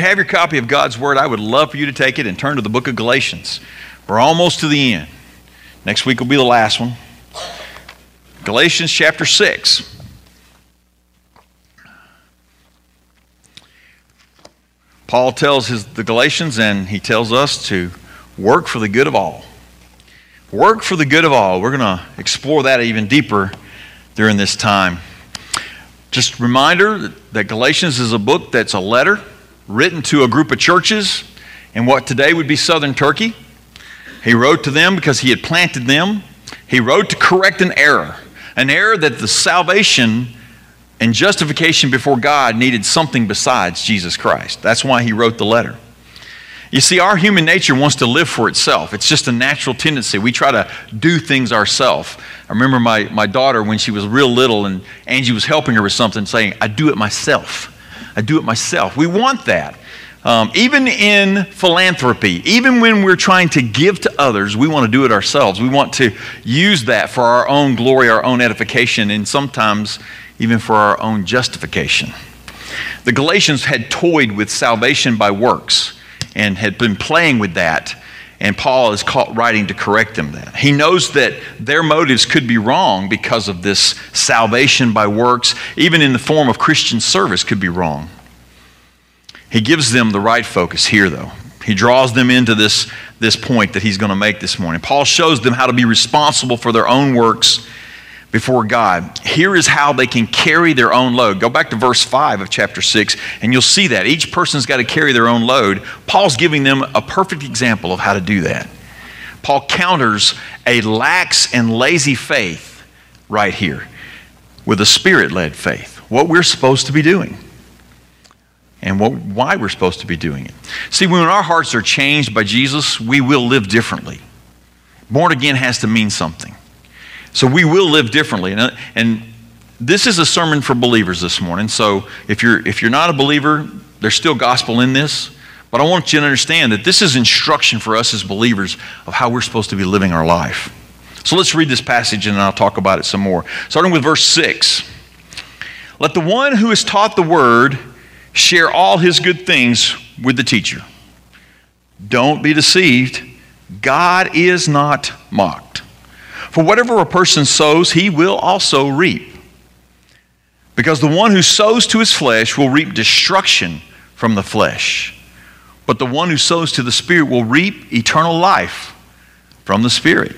have your copy of God's Word, I would love for you to take it and turn to the book of Galatians. We're almost to the end. Next week will be the last one. Galatians chapter 6. Paul tells his, the Galatians and he tells us to work for the good of all. Work for the good of all. We're going to explore that even deeper during this time. Just a reminder that Galatians is a book that's a letter written to a group of churches in what today would be southern Turkey. He wrote to them because he had planted them. He wrote to correct an error, an error that the salvation and justification before God needed something besides Jesus Christ. That's why he wrote the letter. You see, our human nature wants to live for itself. It's just a natural tendency. We try to do things ourselves. I remember my, my daughter when she was real little and Angie was helping her with something saying, I do it myself. I do it myself. We want that. Um, even in philanthropy, even when we're trying to give to others, we want to do it ourselves. We want to use that for our own glory, our own edification, and sometimes even for our own justification. The Galatians had toyed with salvation by works and had been playing with that. And Paul is caught writing to correct them that. He knows that their motives could be wrong because of this salvation by works, even in the form of Christian service, could be wrong. He gives them the right focus here, though. He draws them into this, this point that he's going to make this morning. Paul shows them how to be responsible for their own works before God. Here is how they can carry their own load. Go back to verse 5 of chapter 6, and you'll see that. Each person's got to carry their own load. Paul's giving them a perfect example of how to do that. Paul counters a lax and lazy faith right here with a spirit led faith, what we're supposed to be doing. And what, why we're supposed to be doing it. See, when our hearts are changed by Jesus, we will live differently. Born again has to mean something. So we will live differently. And, uh, and this is a sermon for believers this morning. So if you're, if you're not a believer, there's still gospel in this. But I want you to understand that this is instruction for us as believers of how we're supposed to be living our life. So let's read this passage and I'll talk about it some more. Starting with verse 6. Let the one who is taught the word share all his good things with the teacher. Don't be deceived. God is not mocked. For whatever a person sows, he will also reap. Because the one who sows to his flesh will reap destruction from the flesh. But the one who sows to the Spirit will reap eternal life from the Spirit.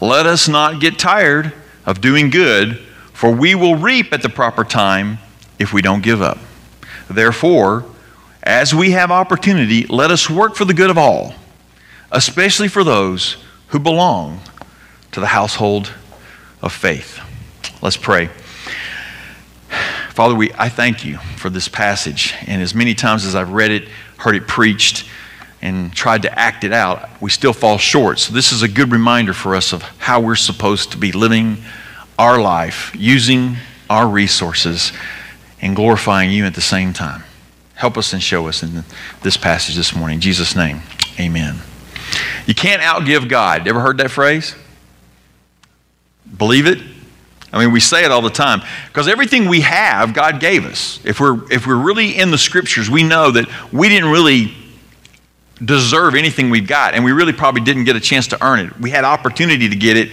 Let us not get tired of doing good, for we will reap at the proper time if we don't give up. Therefore, as we have opportunity, let us work for the good of all, especially for those who belong to the household of faith. Let's pray. Father, we, I thank you for this passage. And as many times as I've read it, heard it preached, and tried to act it out, we still fall short. So, this is a good reminder for us of how we're supposed to be living our life, using our resources, and glorifying you at the same time. Help us and show us in this passage this morning. In Jesus' name, amen. You can't outgive God. Ever heard that phrase? Believe it? I mean, we say it all the time because everything we have, God gave us. If we're, if we're really in the scriptures, we know that we didn't really deserve anything we've got, and we really probably didn't get a chance to earn it. We had opportunity to get it.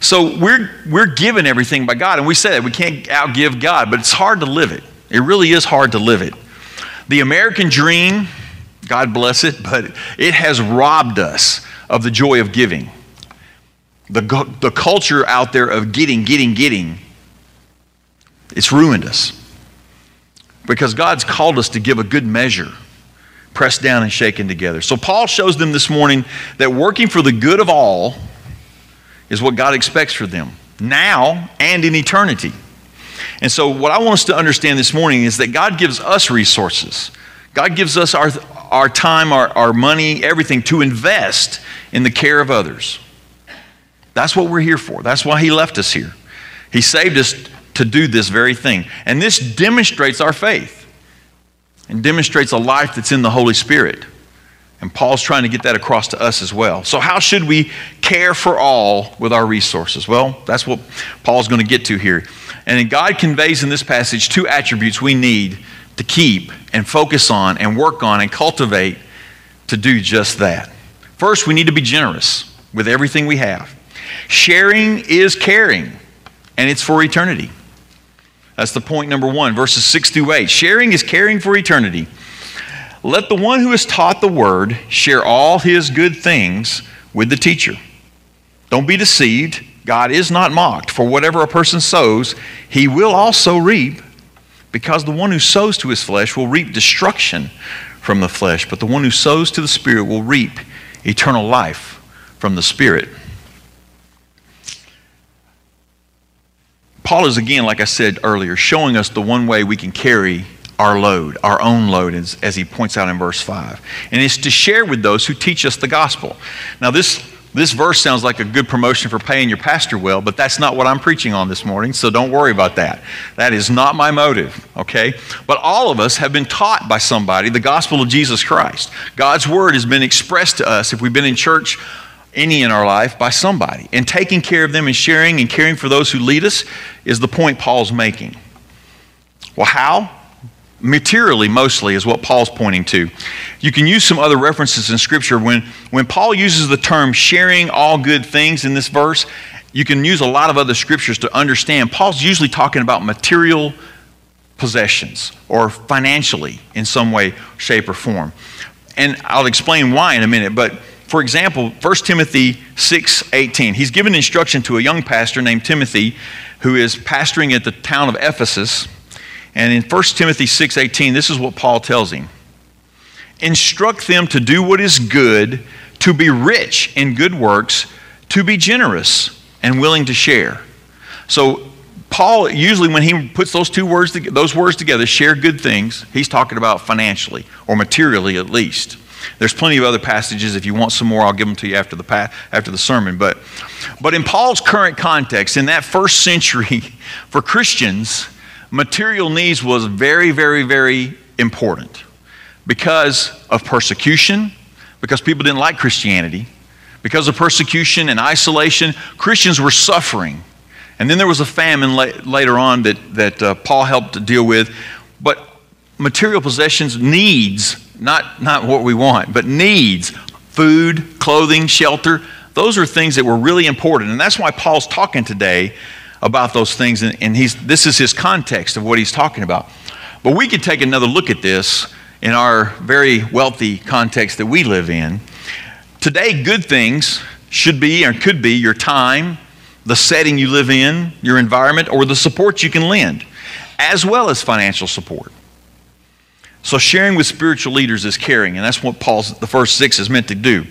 So we're, we're given everything by God, and we say that we can't outgive God, but it's hard to live it. It really is hard to live it. The American dream, God bless it, but it has robbed us of the joy of giving the, the culture out there of getting, getting, getting, it's ruined us. Because God's called us to give a good measure, pressed down and shaken together. So Paul shows them this morning that working for the good of all is what God expects for them now and in eternity. And so, what I want us to understand this morning is that God gives us resources. God gives us our, our time, our, our money, everything to invest in the care of others. That's what we're here for. That's why He left us here. He saved us to do this very thing. And this demonstrates our faith and demonstrates a life that's in the Holy Spirit. And Paul's trying to get that across to us as well. So, how should we care for all with our resources? Well, that's what Paul's going to get to here. And God conveys in this passage two attributes we need to keep and focus on and work on and cultivate to do just that. First, we need to be generous with everything we have. Sharing is caring, and it's for eternity. That's the point number one, verses 6 through 8. Sharing is caring for eternity. Let the one who is taught the word share all his good things with the teacher. Don't be deceived. God is not mocked. For whatever a person sows, he will also reap, because the one who sows to his flesh will reap destruction from the flesh, but the one who sows to the Spirit will reap eternal life from the Spirit. Paul is again, like I said earlier, showing us the one way we can carry our load, our own load, as, as, he points out in verse 5. And it's to share with those who teach us the gospel. Now, this, this verse sounds like a good promotion for paying your pastor well, but that's not what I'm preaching on this morning, so don't worry about that. That is not my motive, okay? But all of us have been taught by somebody the gospel of Jesus Christ. God's word has been expressed to us if we've been in church any in our life by somebody. And taking care of them and sharing and caring for those who lead us is the point Paul's making. Well, how? Materially, mostly, is what Paul's pointing to. You can use some other references in Scripture. When, when Paul uses the term sharing all good things in this verse, you can use a lot of other scriptures to understand. Paul's usually talking about material possessions or financially in some way, shape, or form. And I'll explain why in a minute, but for example, 1 Timothy 6:18. He's given instruction to a young pastor named Timothy who is pastoring at the town of Ephesus. And in 1 Timothy 6:18, this is what Paul tells him. Instruct them to do what is good, to be rich in good works, to be generous and willing to share. So Paul usually when he puts those two words those words together, share good things, he's talking about financially or materially at least. There's plenty of other passages. If you want some more, I'll give them to you after the, after the sermon. But, but in Paul's current context, in that first century, for Christians, material needs was very, very, very important because of persecution, because people didn't like Christianity, because of persecution and isolation. Christians were suffering. And then there was a famine la- later on that, that uh, Paul helped to deal with. But material possessions, needs, not, not what we want, but needs food, clothing, shelter. Those are things that were really important. And that's why Paul's talking today about those things. And, and he's, this is his context of what he's talking about. But we could take another look at this in our very wealthy context that we live in. Today, good things should be or could be your time, the setting you live in, your environment, or the support you can lend, as well as financial support. So sharing with spiritual leaders is caring, and that's what Paul's the first six is meant to do.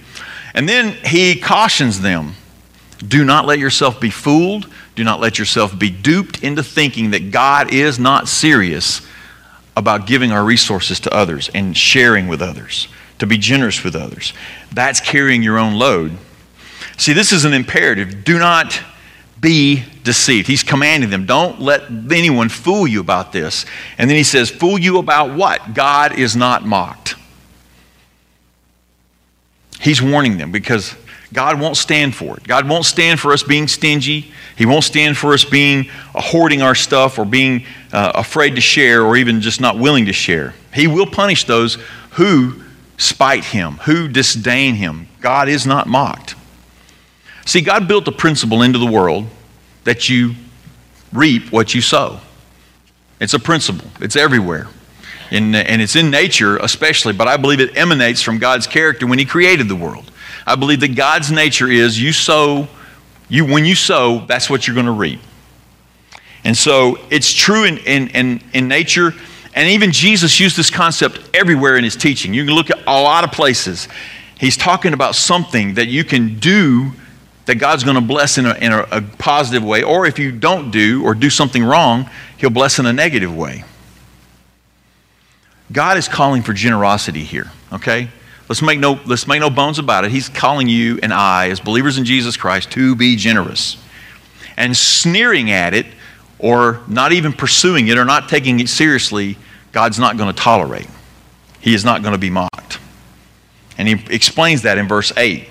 And then he cautions them do not let yourself be fooled. Do not let yourself be duped into thinking that God is not serious about giving our resources to others and sharing with others, to be generous with others. That's carrying your own load. See, this is an imperative. Do not be deceived. He's commanding them, don't let anyone fool you about this. And then he says, fool you about what? God is not mocked. He's warning them because God won't stand for it. God won't stand for us being stingy. He won't stand for us being uh, hoarding our stuff or being uh, afraid to share or even just not willing to share. He will punish those who spite him, who disdain him. God is not mocked. See, God built a principle into the world that you reap what you sow. It's a principle, it's everywhere. In, and it's in nature especially, but I believe it emanates from God's character when He created the world. I believe that God's nature is you sow, you, when you sow, that's what you're going to reap. And so it's true in, in, in, in nature. And even Jesus used this concept everywhere in his teaching. You can look at a lot of places. He's talking about something that you can do that God's going to bless in, a, in a, a positive way, or if you don't do or do something wrong, He'll bless in a negative way. God is calling for generosity here, okay? Let's make, no, let's make no bones about it. He's calling you and I, as believers in Jesus Christ, to be generous. And sneering at it, or not even pursuing it, or not taking it seriously, God's not going to tolerate. He is not going to be mocked. And he explains that in verse 8.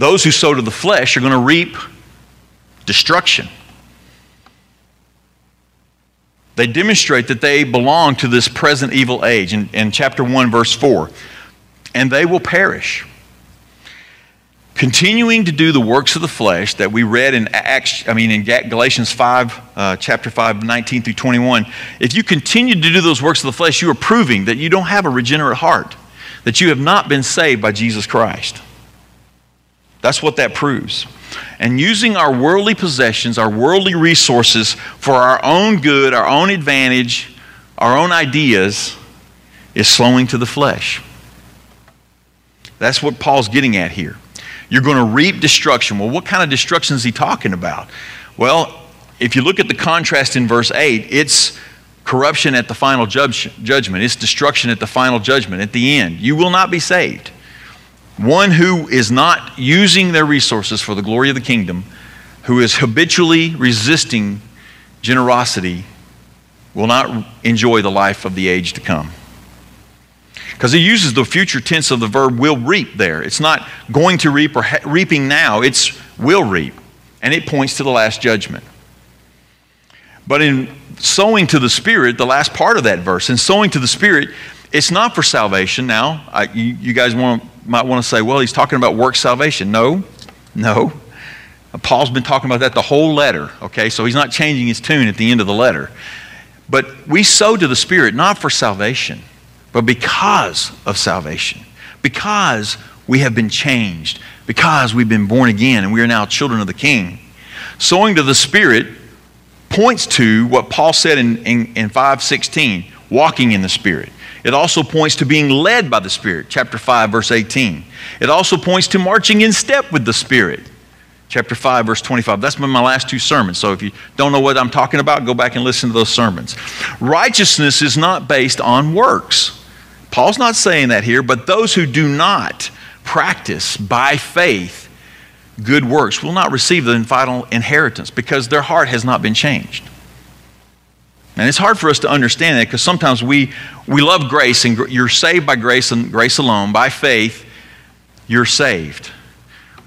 Those who sow to the flesh are going to reap destruction. They demonstrate that they belong to this present evil age in, in chapter 1, verse 4. And they will perish. Continuing to do the works of the flesh that we read in Acts, I mean in Galatians 5, uh, chapter 5, 19 through 21. If you continue to do those works of the flesh, you are proving that you don't have a regenerate heart, that you have not been saved by Jesus Christ. That's what that proves. And using our worldly possessions, our worldly resources for our own good, our own advantage, our own ideas is slowing to the flesh. That's what Paul's getting at here. You're going to reap destruction. Well, what kind of destruction is he talking about? Well, if you look at the contrast in verse 8, it's corruption at the final judge, judgment, it's destruction at the final judgment, at the end. You will not be saved. One who is not using their resources for the glory of the kingdom, who is habitually resisting generosity, will not enjoy the life of the age to come. Because he uses the future tense of the verb will reap there. It's not going to reap or ha- reaping now, it's will reap. And it points to the last judgment. But in sowing to the Spirit, the last part of that verse, in sowing to the Spirit, it's not for salvation. Now, I, you, you, guys want, might want to say, well, he's talking about work salvation. No, no. Paul's been talking about that the whole letter, okay? So he's not changing his tune at the end of the letter. But we sow to the Spirit not for salvation, but because of salvation, because we have been changed, because we've been born again and we are now children of the King. Sowing to the Spirit points to what Paul said in, in, in 516 walking in the Spirit. It also points to being led by the Spirit, chapter 5, verse 18. It also points to marching in step with the Spirit, chapter 5, verse 25. That's been my last two sermons. So if you don't know what I'm talking about, go back and listen to those sermons. Righteousness is not based on works. Paul's not saying that here, but those who do not practice by faith good works will not receive the final inheritance because their heart has not been changed. And it's hard for us to understand that because sometimes we, we love grace and you're saved by grace and grace alone. By faith, you're saved.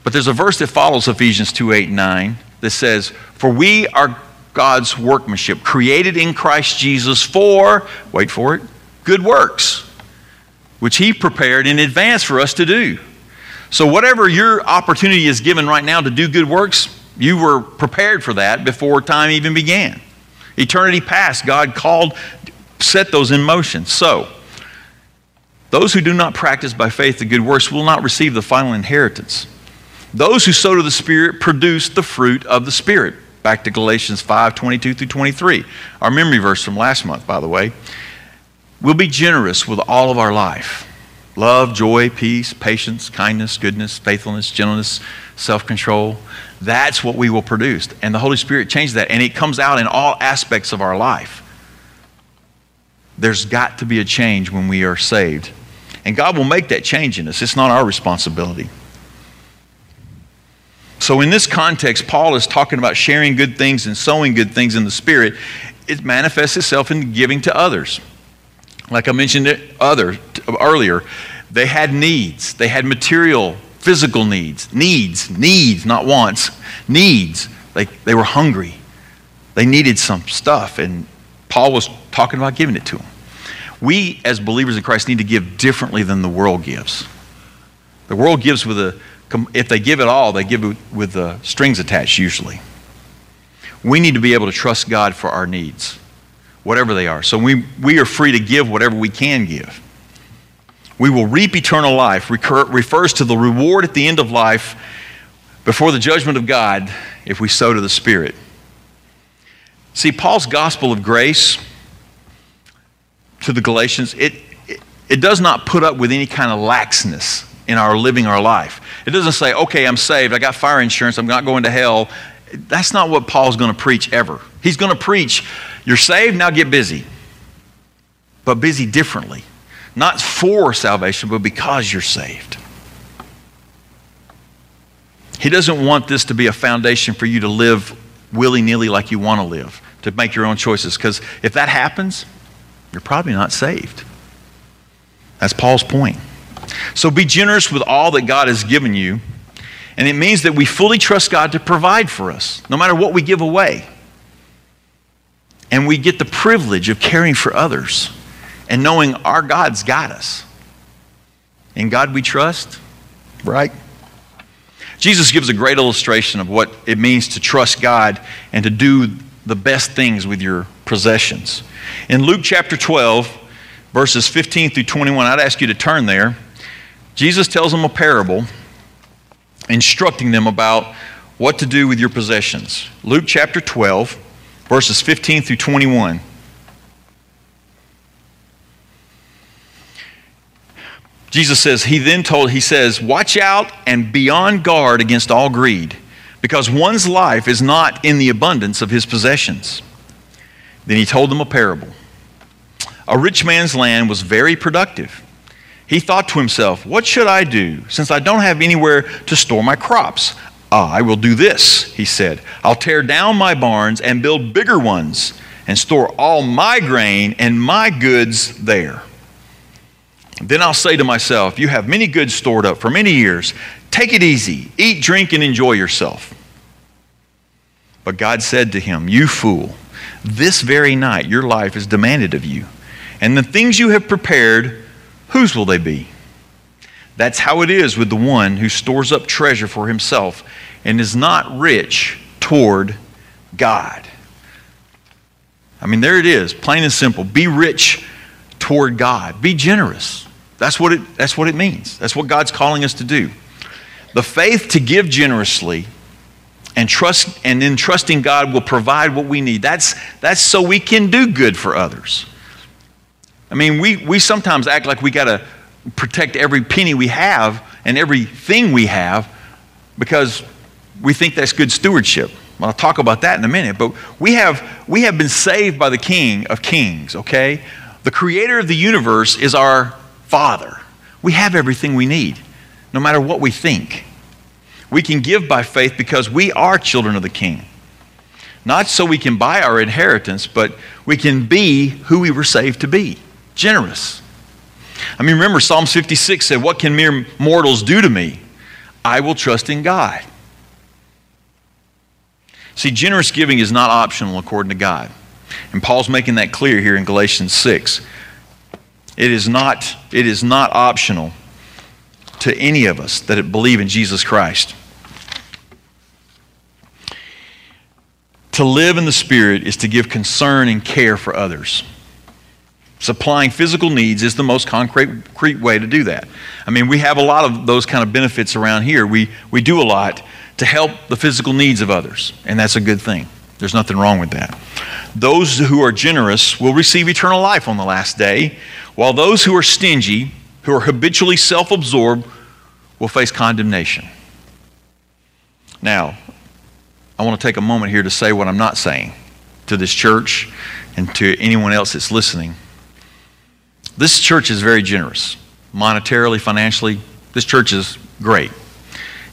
But there's a verse that follows Ephesians 2 8 and 9 that says, For we are God's workmanship, created in Christ Jesus for, wait for it, good works, which He prepared in advance for us to do. So, whatever your opportunity is given right now to do good works, you were prepared for that before time even began. Eternity past, God called, set those in motion. So, those who do not practice by faith the good works will not receive the final inheritance. Those who sow to the Spirit produce the fruit of the Spirit. Back to Galatians 5 22 through 23. Our memory verse from last month, by the way. We'll be generous with all of our life love, joy, peace, patience, kindness, goodness, faithfulness, gentleness, self control. That's what we will produce. And the Holy Spirit changes that. And it comes out in all aspects of our life. There's got to be a change when we are saved. And God will make that change in us. It's not our responsibility. So, in this context, Paul is talking about sharing good things and sowing good things in the Spirit. It manifests itself in giving to others. Like I mentioned other, earlier, they had needs, they had material physical needs, needs, needs, not wants, needs. They, they were hungry. They needed some stuff, and Paul was talking about giving it to them. We, as believers in Christ, need to give differently than the world gives. The world gives with a, if they give it all, they give it with the uh, strings attached usually. We need to be able to trust God for our needs, whatever they are. So we, we are free to give whatever we can give we will reap eternal life recur, refers to the reward at the end of life before the judgment of God if we sow to the Spirit. See, Paul's gospel of grace to the Galatians, it, it, it does not put up with any kind of laxness in our living our life. It doesn't say, okay, I'm saved, I got fire insurance, I'm not going to hell. That's not what Paul's going to preach ever. He's going to preach, you're saved, now get busy. But busy differently not for salvation, but because you're saved. He doesn't want this to be a foundation for you to live willy nilly like you want to live, to make your own choices, because if that happens, you're probably not saved. That's Paul's point. So be generous with all that God has given you. And it means that we fully trust God to provide for us, no matter what we give away. and we get the privilege of caring for others and knowing our God's got us. In God we trust, right? Jesus gives a great illustration of what it means to trust God and to do the best things with your possessions. In Luke chapter 12, verses 15 through 21, I'd ask you to turn there. Jesus tells them a parable instructing them about what to do with your possessions. Luke chapter 12, verses 15 through 21. Jesus says, He then told, He says, Watch out and be on guard against all greed, because one's life is not in the abundance of his possessions. Then he told them a parable. A rich man's land was very productive. He thought to himself, What should I do since I don't have anywhere to store my crops? Ah, I will do this, he said. I'll tear down my barns and build bigger ones and store all my grain and my goods there. Then I'll say to myself, You have many goods stored up for many years. Take it easy, eat, drink, and enjoy yourself. But God said to him, You fool, this very night your life is demanded of you. And the things you have prepared, whose will they be? That's how it is with the one who stores up treasure for himself and is not rich toward God. I mean, there it is, plain and simple. Be rich toward God. Be generous. That's what it, that's what it means. That's what God's calling us to do. The faith to give generously and trust and then trusting God will provide what we need. That's, that's so we can do good for others. I mean, we, we sometimes act like we got to protect every penny we have and everything we have because we think that's good stewardship. Well, I'll talk about that in a minute. But we have, we have been saved by the King of Kings, okay? The creator of the universe is our Father. We have everything we need, no matter what we think. We can give by faith because we are children of the King. Not so we can buy our inheritance, but we can be who we were saved to be generous. I mean, remember, Psalms 56 said, What can mere mortals do to me? I will trust in God. See, generous giving is not optional according to God. And Paul's making that clear here in Galatians 6. It is not, it is not optional to any of us that believe in Jesus Christ. To live in the Spirit is to give concern and care for others. Supplying physical needs is the most concrete way to do that. I mean, we have a lot of those kind of benefits around here. We, we do a lot to help the physical needs of others, and that's a good thing. There's nothing wrong with that. Those who are generous will receive eternal life on the last day, while those who are stingy, who are habitually self absorbed, will face condemnation. Now, I want to take a moment here to say what I'm not saying to this church and to anyone else that's listening. This church is very generous, monetarily, financially. This church is great.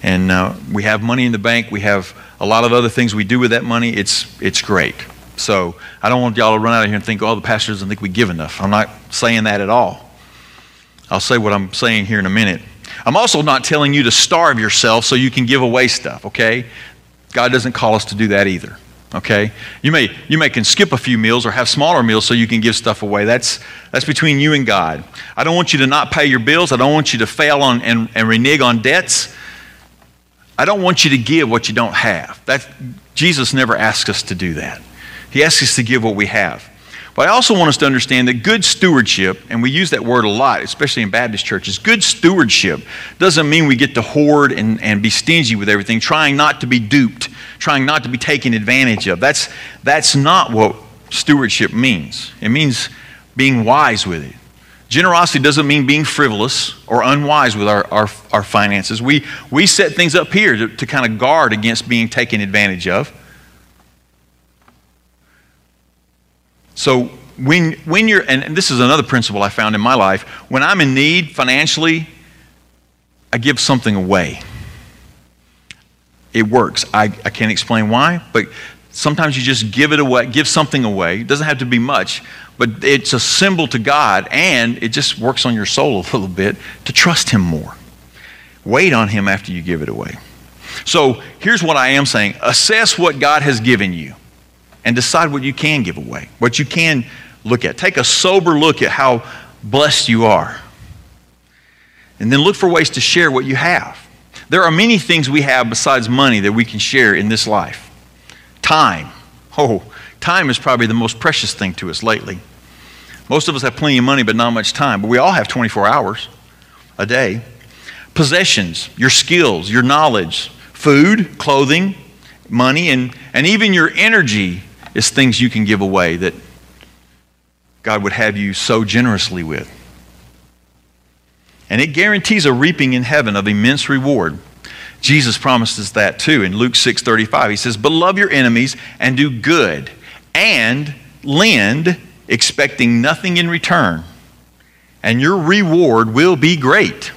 And uh, we have money in the bank. We have a lot of other things we do with that money. It's, it's great. So I don't want y'all to run out of here and think, oh, the pastor doesn't think we give enough. I'm not saying that at all. I'll say what I'm saying here in a minute. I'm also not telling you to starve yourself so you can give away stuff, okay? God doesn't call us to do that either okay you may you may can skip a few meals or have smaller meals so you can give stuff away that's that's between you and god i don't want you to not pay your bills i don't want you to fail on and, and renege on debts i don't want you to give what you don't have jesus never asks us to do that he asks us to give what we have but I also want us to understand that good stewardship, and we use that word a lot, especially in Baptist churches, good stewardship doesn't mean we get to hoard and, and be stingy with everything, trying not to be duped, trying not to be taken advantage of. That's, that's not what stewardship means. It means being wise with it. Generosity doesn't mean being frivolous or unwise with our, our, our finances. We, we set things up here to, to kind of guard against being taken advantage of. So when, when you're, and this is another principle I found in my life, when I'm in need financially, I give something away. It works. I, I can't explain why, but sometimes you just give it away, give something away. It doesn't have to be much, but it's a symbol to God, and it just works on your soul a little bit to trust Him more. Wait on Him after you give it away. So here's what I am saying assess what God has given you and decide what you can give away, what you can look at. Take a sober look at how blessed you are. And then look for ways to share what you have. There are many things we have besides money that we can share in this life. Time. Oh, time is probably the most precious thing to us lately. Most of us have plenty of money, but not much time. But we all have 24 hours a day. Possessions, your skills, your knowledge, food, clothing, money, and, and even your energy is things you can give away that God would have you sow generously with. And it guarantees a reaping in heaven of immense reward. Jesus promises that too in Luke 6:35. He says, "But love your enemies and do good and lend expecting nothing in return, and your reward will be great,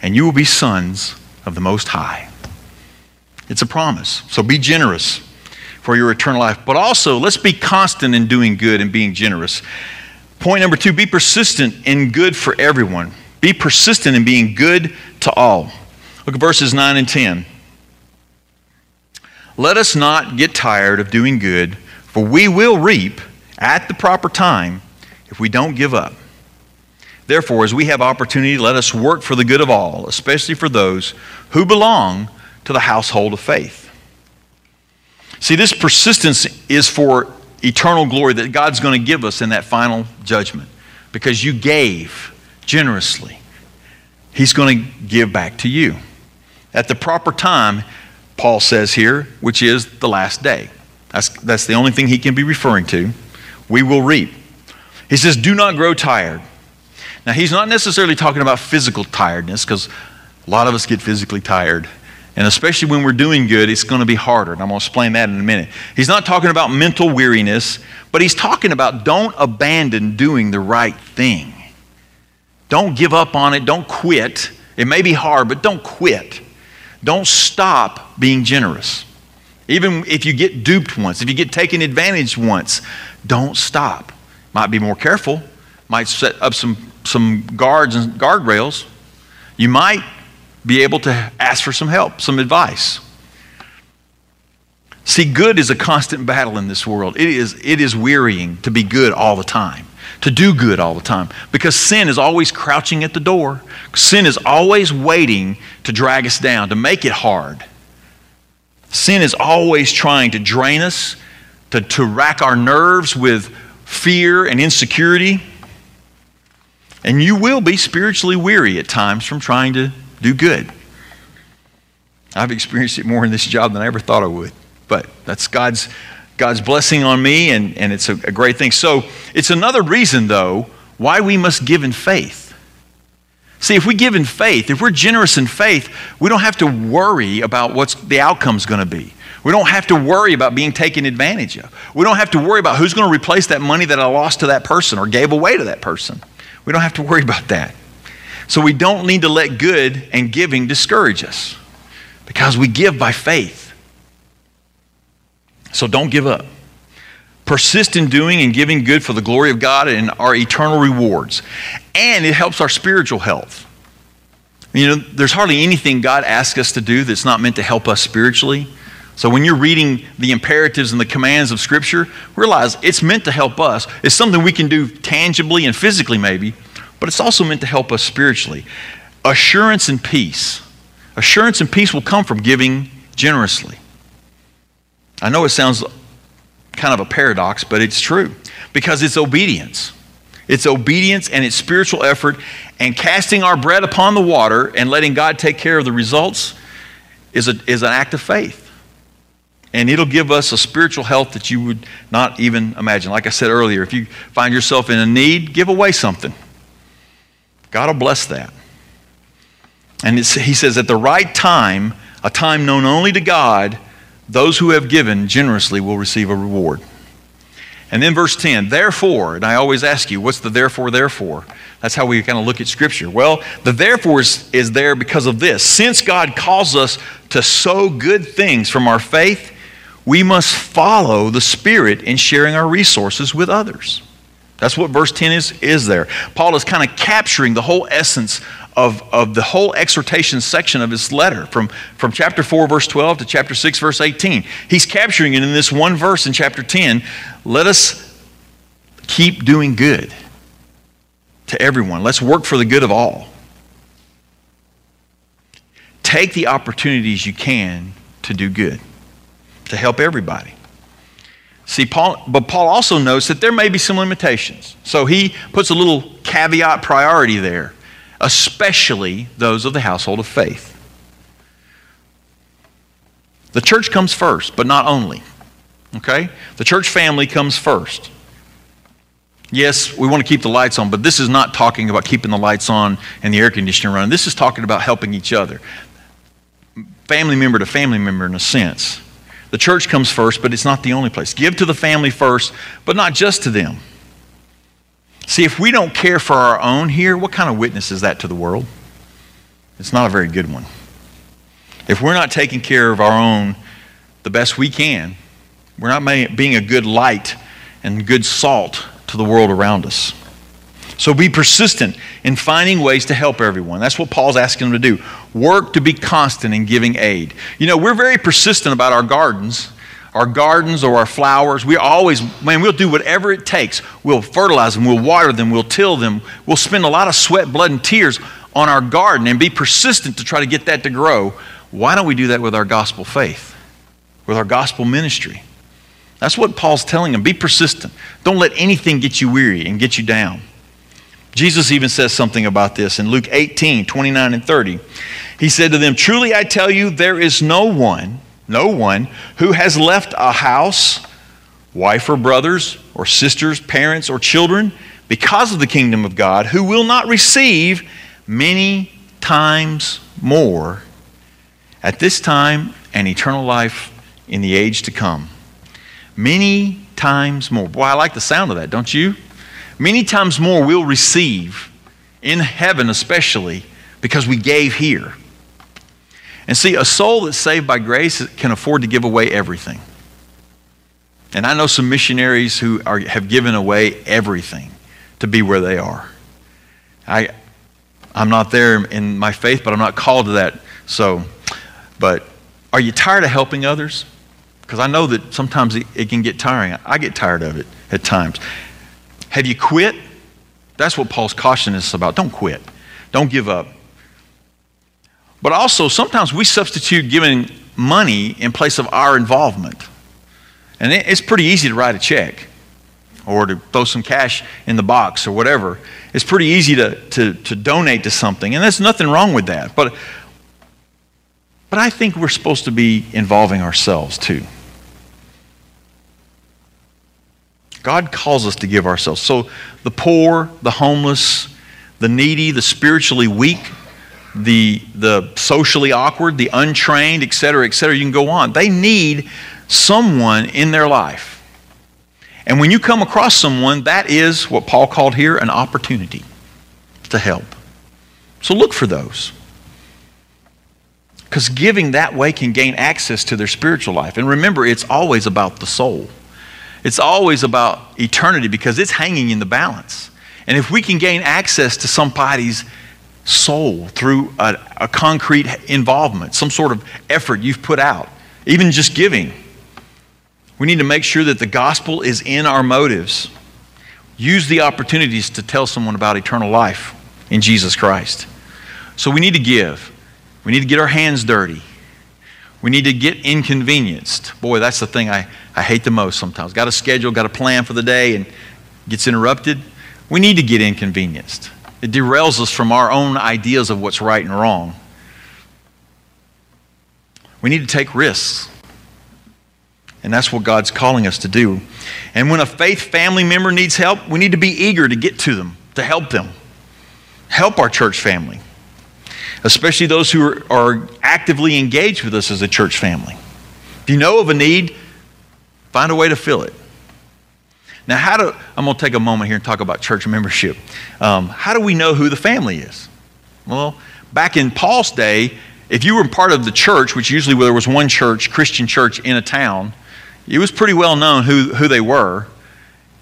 and you will be sons of the Most High." It's a promise. So be generous for your eternal life. But also, let's be constant in doing good and being generous. Point number two be persistent in good for everyone. Be persistent in being good to all. Look at verses 9 and 10. Let us not get tired of doing good, for we will reap at the proper time if we don't give up. Therefore, as we have opportunity, let us work for the good of all, especially for those who belong to the household of faith. See, this persistence is for eternal glory that God's going to give us in that final judgment because you gave generously. He's going to give back to you. At the proper time, Paul says here, which is the last day. That's, that's the only thing he can be referring to. We will reap. He says, Do not grow tired. Now, he's not necessarily talking about physical tiredness because a lot of us get physically tired. And especially when we're doing good, it's going to be harder. And I'm going to explain that in a minute. He's not talking about mental weariness, but he's talking about don't abandon doing the right thing. Don't give up on it. Don't quit. It may be hard, but don't quit. Don't stop being generous. Even if you get duped once, if you get taken advantage once, don't stop. Might be more careful. Might set up some, some guards and guardrails. You might be able to ask for some help, some advice. See, good is a constant battle in this world. It is, it is wearying to be good all the time, to do good all the time, because sin is always crouching at the door. Sin is always waiting to drag us down, to make it hard. Sin is always trying to drain us, to, to rack our nerves with fear and insecurity. And you will be spiritually weary at times from trying to do good. I've experienced it more in this job than I ever thought I would. But that's God's, God's blessing on me, and, and it's a, a great thing. So it's another reason, though, why we must give in faith. See, if we give in faith, if we're generous in faith, we don't have to worry about what the outcome's going to be. We don't have to worry about being taken advantage of. We don't have to worry about who's going to replace that money that I lost to that person or gave away to that person. We don't have to worry about that. So we don't need to let good and giving discourage us because we give by faith. So don't give up. Persist in doing and giving good for the glory of God and our eternal rewards. And it helps our spiritual health. You know, there's hardly anything God asks us to do that's not meant to help us spiritually. So when you're reading the imperatives and the commands of Scripture, realize it's meant to help us. It's something we can do tangibly and physically, maybe, but it's also meant to help us spiritually. Assurance and peace. Assurance and peace will come from giving generously. I know it sounds kind of a paradox, but it's true because it's obedience. It's obedience and it's spiritual effort, and casting our bread upon the water and letting God take care of the results is, a, is an act of faith. And it'll give us a spiritual health that you would not even imagine. Like I said earlier, if you find yourself in a need, give away something. God will bless that. And he says, at the right time, a time known only to God, those who have given generously will receive a reward. And then verse 10, therefore, and I always ask you, what's the therefore, therefore? That's how we kind of look at Scripture. Well, the therefore is, is there because of this. Since God calls us to sow good things from our faith, we must follow the Spirit in sharing our resources with others. That's what verse 10 is, is there. Paul is kind of capturing the whole essence of, of the whole exhortation section of his letter from, from chapter 4, verse 12 to chapter 6, verse 18. He's capturing it in this one verse in chapter 10. Let us keep doing good to everyone. Let's work for the good of all. Take the opportunities you can to do good, to help everybody. See, Paul, but Paul also notes that there may be some limitations. So he puts a little caveat priority there, especially those of the household of faith. The church comes first, but not only. Okay? The church family comes first. Yes, we want to keep the lights on, but this is not talking about keeping the lights on and the air conditioner running. This is talking about helping each other. Family member to family member, in a sense. The church comes first, but it's not the only place. Give to the family first, but not just to them. See, if we don't care for our own here, what kind of witness is that to the world? It's not a very good one. If we're not taking care of our own the best we can, we're not being a good light and good salt to the world around us. So be persistent in finding ways to help everyone. That's what Paul's asking them to do. Work to be constant in giving aid. You know, we're very persistent about our gardens, our gardens or our flowers. We always, man, we'll do whatever it takes. We'll fertilize them, we'll water them, we'll till them. We'll spend a lot of sweat, blood, and tears on our garden and be persistent to try to get that to grow. Why don't we do that with our gospel faith, with our gospel ministry? That's what Paul's telling them. Be persistent. Don't let anything get you weary and get you down. Jesus even says something about this in Luke 18 29 and 30. He said to them, Truly I tell you, there is no one, no one, who has left a house, wife or brothers, or sisters, parents, or children, because of the kingdom of God, who will not receive many times more at this time and eternal life in the age to come. Many times more. Boy, I like the sound of that, don't you? Many times more we'll receive in heaven, especially because we gave here. And see, a soul that's saved by grace can afford to give away everything. And I know some missionaries who are, have given away everything to be where they are. I, I'm not there in my faith, but I'm not called to that. So, but are you tired of helping others? Because I know that sometimes it, it can get tiring. I get tired of it at times. Have you quit? That's what Paul's cautioning us about. Don't quit. Don't give up. But also, sometimes we substitute giving money in place of our involvement. And it's pretty easy to write a check or to throw some cash in the box or whatever. It's pretty easy to, to, to donate to something. And there's nothing wrong with that. But, but I think we're supposed to be involving ourselves too. God calls us to give ourselves. So the poor, the homeless, the needy, the spiritually weak, the, the socially awkward, the untrained, et cetera, et cetera, you can go on. They need someone in their life. And when you come across someone, that is what Paul called here an opportunity to help. So look for those. Because giving that way can gain access to their spiritual life. And remember, it's always about the soul. It's always about eternity because it's hanging in the balance. And if we can gain access to somebody's soul through a, a, concrete involvement, some sort of effort you've put out, even just giving, we need to make sure that the gospel is in our motives. Use the opportunities to tell someone about eternal life in Jesus Christ. So we need to give. We need to get our hands dirty. We need to get inconvenienced. Boy, that's the thing I, I hate the most sometimes. Got a schedule, got a plan for the day, and gets interrupted. We need to get inconvenienced. It derails us from our own ideas of what's right and wrong. We need to take risks. And that's what God's calling us to do. And when a faith family member needs help, we need to be eager to get to them, to help them. Help our church family especially those who are, are actively engaged with us as a church family. If you know of a need, find a way to fill it. Now, how do I'm going to take a moment here and talk about church membership. Um, how do we know who the family is? Well, back in Paul's day, if you were part of the church, which usually there was one church, Christian church in a town, it was pretty well known who, who they were.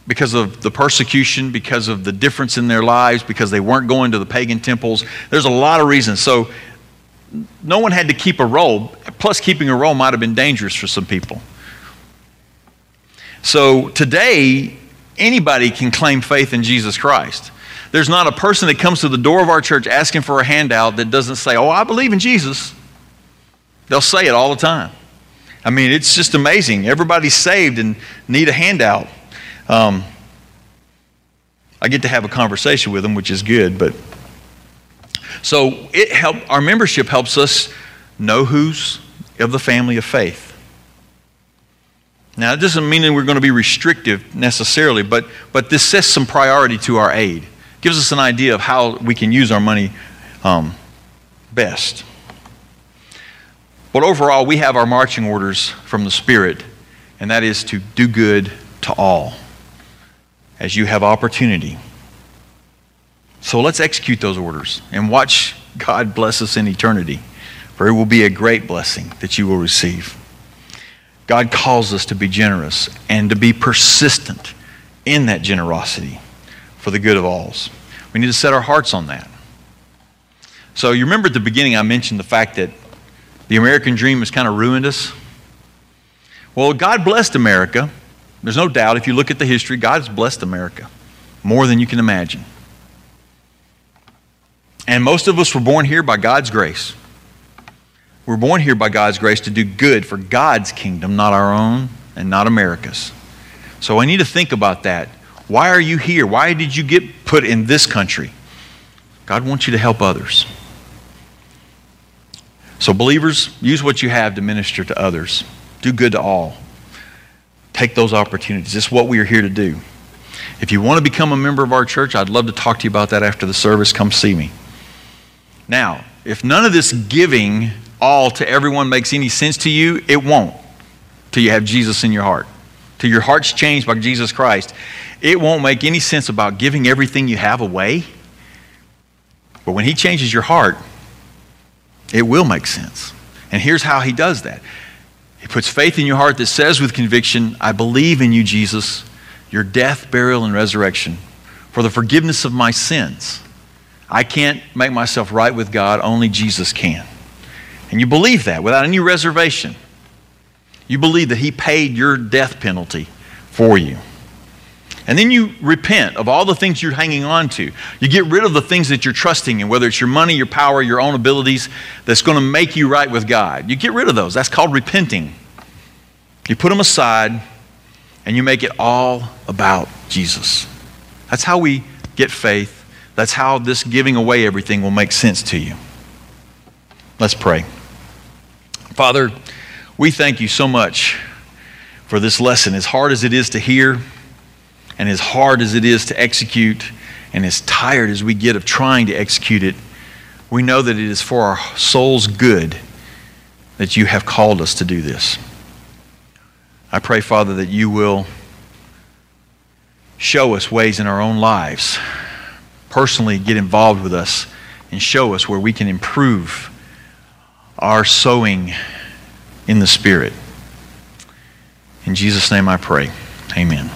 because of the persecution, because of the difference in their lives, because they weren't going to the pagan temples. There's a lot of reasons. So no one had to keep a roll. Plus, keeping a roll might have been dangerous for some people. So today, anybody can claim faith in Jesus Christ. There's not a person that comes to the door of our church asking for a handout that doesn't say, Oh, I believe in Jesus. They'll say it all the time. I mean, it's just amazing. Everybody's saved and need a handout. Um, I get to have a conversation with them, which is good. But so it help our membership helps us know who's of the family of faith. Now, it doesn't mean that we're going to be restrictive necessarily, but, but this sets some priority to our aid. Gives us an idea of how we can use our money um, best. But overall, we have our marching orders from the Spirit, and that is to do good to all as you have opportunity. So let's execute those orders and watch God bless us in eternity, for it will be a great blessing that you will receive. God calls us to be generous and to be persistent in that generosity for the good of all. We need to set our hearts on that. So, you remember at the beginning, I mentioned the fact that the American dream has kind of ruined us. Well, God blessed America. There's no doubt. If you look at the history, God has blessed America more than you can imagine. And most of us were born here by God's grace. We're born here by God's grace to do good for God's kingdom, not our own and not America's. So I need to think about that. Why are you here? Why did you get put in this country? God wants you to help others. So, believers, use what you have to minister to others. Do good to all. Take those opportunities. Is what we are here to do. If you want to become a member of our church, I'd love to talk to you about that after the service. Come see me. Now, if none of this giving all to everyone makes any sense to you, it won't till you have Jesus in your heart. Till your heart's changed by Jesus Christ. It won't make any sense about giving everything you have away. But when He changes your heart, it will make sense. And here's how he does that He puts faith in your heart that says with conviction, I believe in you, Jesus, your death, burial, and resurrection for the forgiveness of my sins. I can't make myself right with God, only Jesus can. And you believe that without any reservation. You believe that He paid your death penalty for you. And then you repent of all the things you're hanging on to. You get rid of the things that you're trusting in, whether it's your money, your power, your own abilities, that's going to make you right with God. You get rid of those. That's called repenting. You put them aside and you make it all about Jesus. That's how we get faith. That's how this giving away everything will make sense to you. Let's pray. Father, we thank you so much for this lesson, as hard as it is to hear and as hard as it is to execute, and as tired as we get of trying to execute it, we know that it is for our soul's good that you have called us to do this. I pray, Father, that you will show us ways in our own lives, personally get involved with us, and show us where we can improve our sowing in the Spirit. In Jesus' name I pray. Amen.